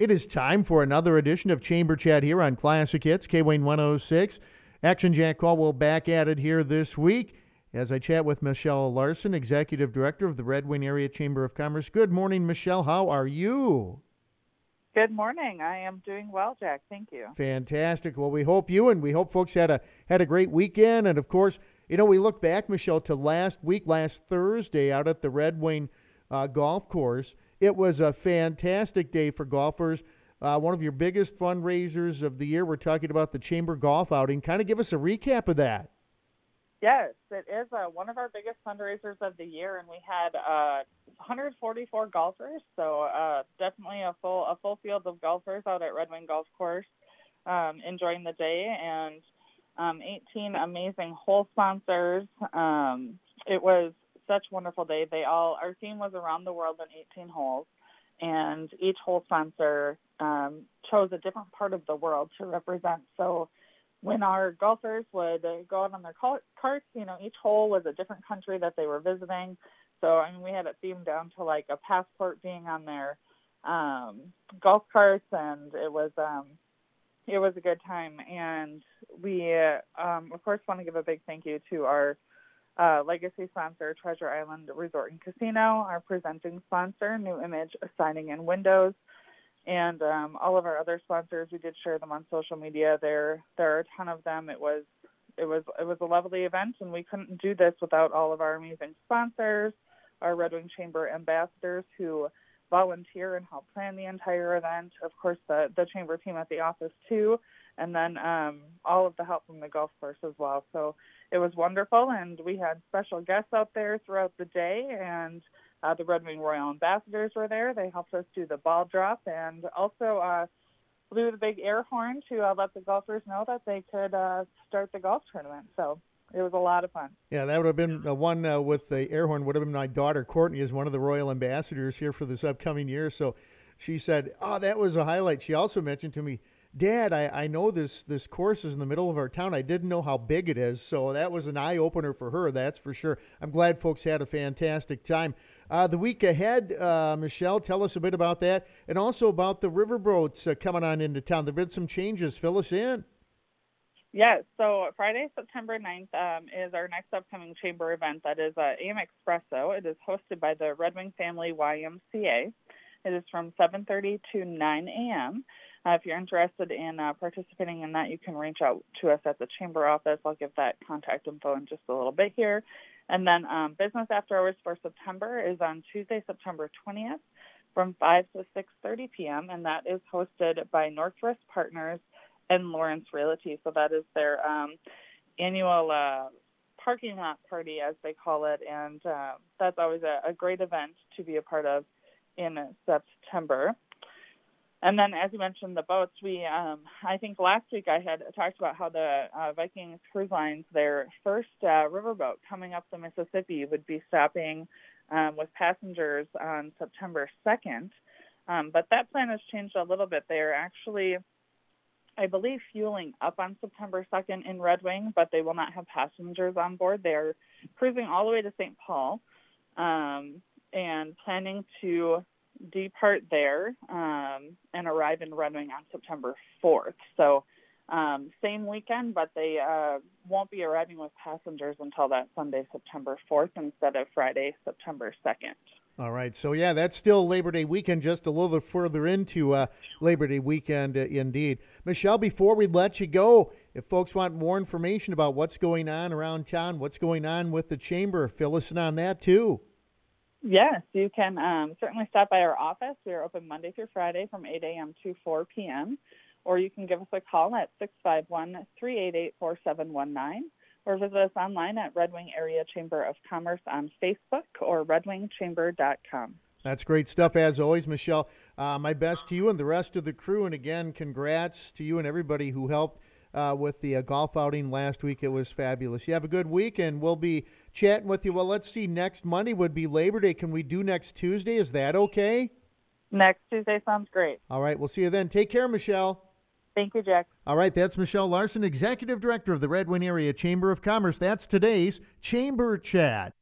It is time for another edition of Chamber Chat here on Classic Hits, K-Wing 106. Action Jack Caldwell back at it here this week as I chat with Michelle Larson, Executive Director of the Red Wing Area Chamber of Commerce. Good morning, Michelle. How are you? Good morning. I am doing well, Jack. Thank you. Fantastic. Well, we hope you and we hope folks had a had a great weekend. And of course, you know, we look back, Michelle, to last week, last Thursday, out at the Red Wing uh, Golf Course it was a fantastic day for golfers. Uh, one of your biggest fundraisers of the year. We're talking about the Chamber Golf Outing. Kind of give us a recap of that. Yes, it is uh, one of our biggest fundraisers of the year, and we had uh, 144 golfers. So uh, definitely a full a full field of golfers out at Red Wing Golf Course, um, enjoying the day, and um, 18 amazing hole sponsors. Um, it was such wonderful day. They all our theme was around the world in 18 holes, and each hole sponsor um, chose a different part of the world to represent. So when our golfers would go out on their carts, you know, each hole was a different country that they were visiting. So I mean, we had it themed down to like a passport being on their um, golf carts, and it was um, it was a good time. And we, um, of course, want to give a big thank you to our uh, legacy sponsor, Treasure Island Resort and Casino, our presenting sponsor, New Image Signing and Windows, and um, all of our other sponsors. We did share them on social media. There, there are a ton of them. It was, it was, it was a lovely event, and we couldn't do this without all of our amazing sponsors, our Red Wing Chamber ambassadors who volunteer and help plan the entire event. Of course, the the chamber team at the office too, and then um, all of the help from the golf course as well. So it was wonderful, and we had special guests out there throughout the day, and uh, the Red Wing Royal Ambassadors were there. They helped us do the ball drop, and also uh, blew the big air horn to uh, let the golfers know that they could uh, start the golf tournament. So it was a lot of fun. Yeah, that would have been the one uh, with the air horn. Would have been my daughter Courtney is one of the royal ambassadors here for this upcoming year. So she said, "Oh, that was a highlight." She also mentioned to me Dad, I, I know this this course is in the middle of our town. I didn't know how big it is, so that was an eye opener for her. That's for sure. I'm glad folks had a fantastic time. Uh, the week ahead, uh, Michelle, tell us a bit about that, and also about the riverboats uh, coming on into town. There've been some changes. Fill us in. Yes, so Friday, September 9th um, is our next upcoming chamber event. That is uh, AM Espresso. It is hosted by the Red Wing Family YMCA. It is from 7:30 to 9 a.m. Uh, if you're interested in uh, participating in that, you can reach out to us at the chamber office. I'll give that contact info in just a little bit here. And then um, business after hours for September is on Tuesday, September 20th from 5 to 6.30 p.m. And that is hosted by Northwest Partners and Lawrence Realty. So that is their um, annual uh, parking lot party, as they call it. And uh, that's always a, a great event to be a part of in September. And then, as you mentioned, the boats. We, um, I think last week I had talked about how the uh, Vikings Cruise Lines, their first uh, riverboat coming up the Mississippi, would be stopping um, with passengers on September 2nd. Um, but that plan has changed a little bit. They are actually, I believe, fueling up on September 2nd in Red Wing, but they will not have passengers on board. They are cruising all the way to St. Paul um, and planning to depart there um, and arrive in Red Wing on September 4th. So um, same weekend, but they uh, won't be arriving with passengers until that Sunday, September 4th, instead of Friday, September 2nd. All right. So, yeah, that's still Labor Day weekend, just a little further into uh, Labor Day weekend, uh, indeed. Michelle, before we let you go, if folks want more information about what's going on around town, what's going on with the chamber, fill us in on that too. Yes, you can um, certainly stop by our office. We are open Monday through Friday from 8 a.m. to 4 p.m. Or you can give us a call at 651 388 4719 or visit us online at Red Wing Area Chamber of Commerce on Facebook or redwingchamber.com. That's great stuff, as always, Michelle. Uh, my best to you and the rest of the crew. And again, congrats to you and everybody who helped uh, with the uh, golf outing last week. It was fabulous. You have a good week, and we'll be chatting with you. Well, let's see. Next Monday would be Labor Day. Can we do next Tuesday? Is that okay? Next Tuesday sounds great. All right. We'll see you then. Take care, Michelle. Thank you, Jack. All right. That's Michelle Larson, Executive Director of the Red Wing Area Chamber of Commerce. That's today's Chamber Chat.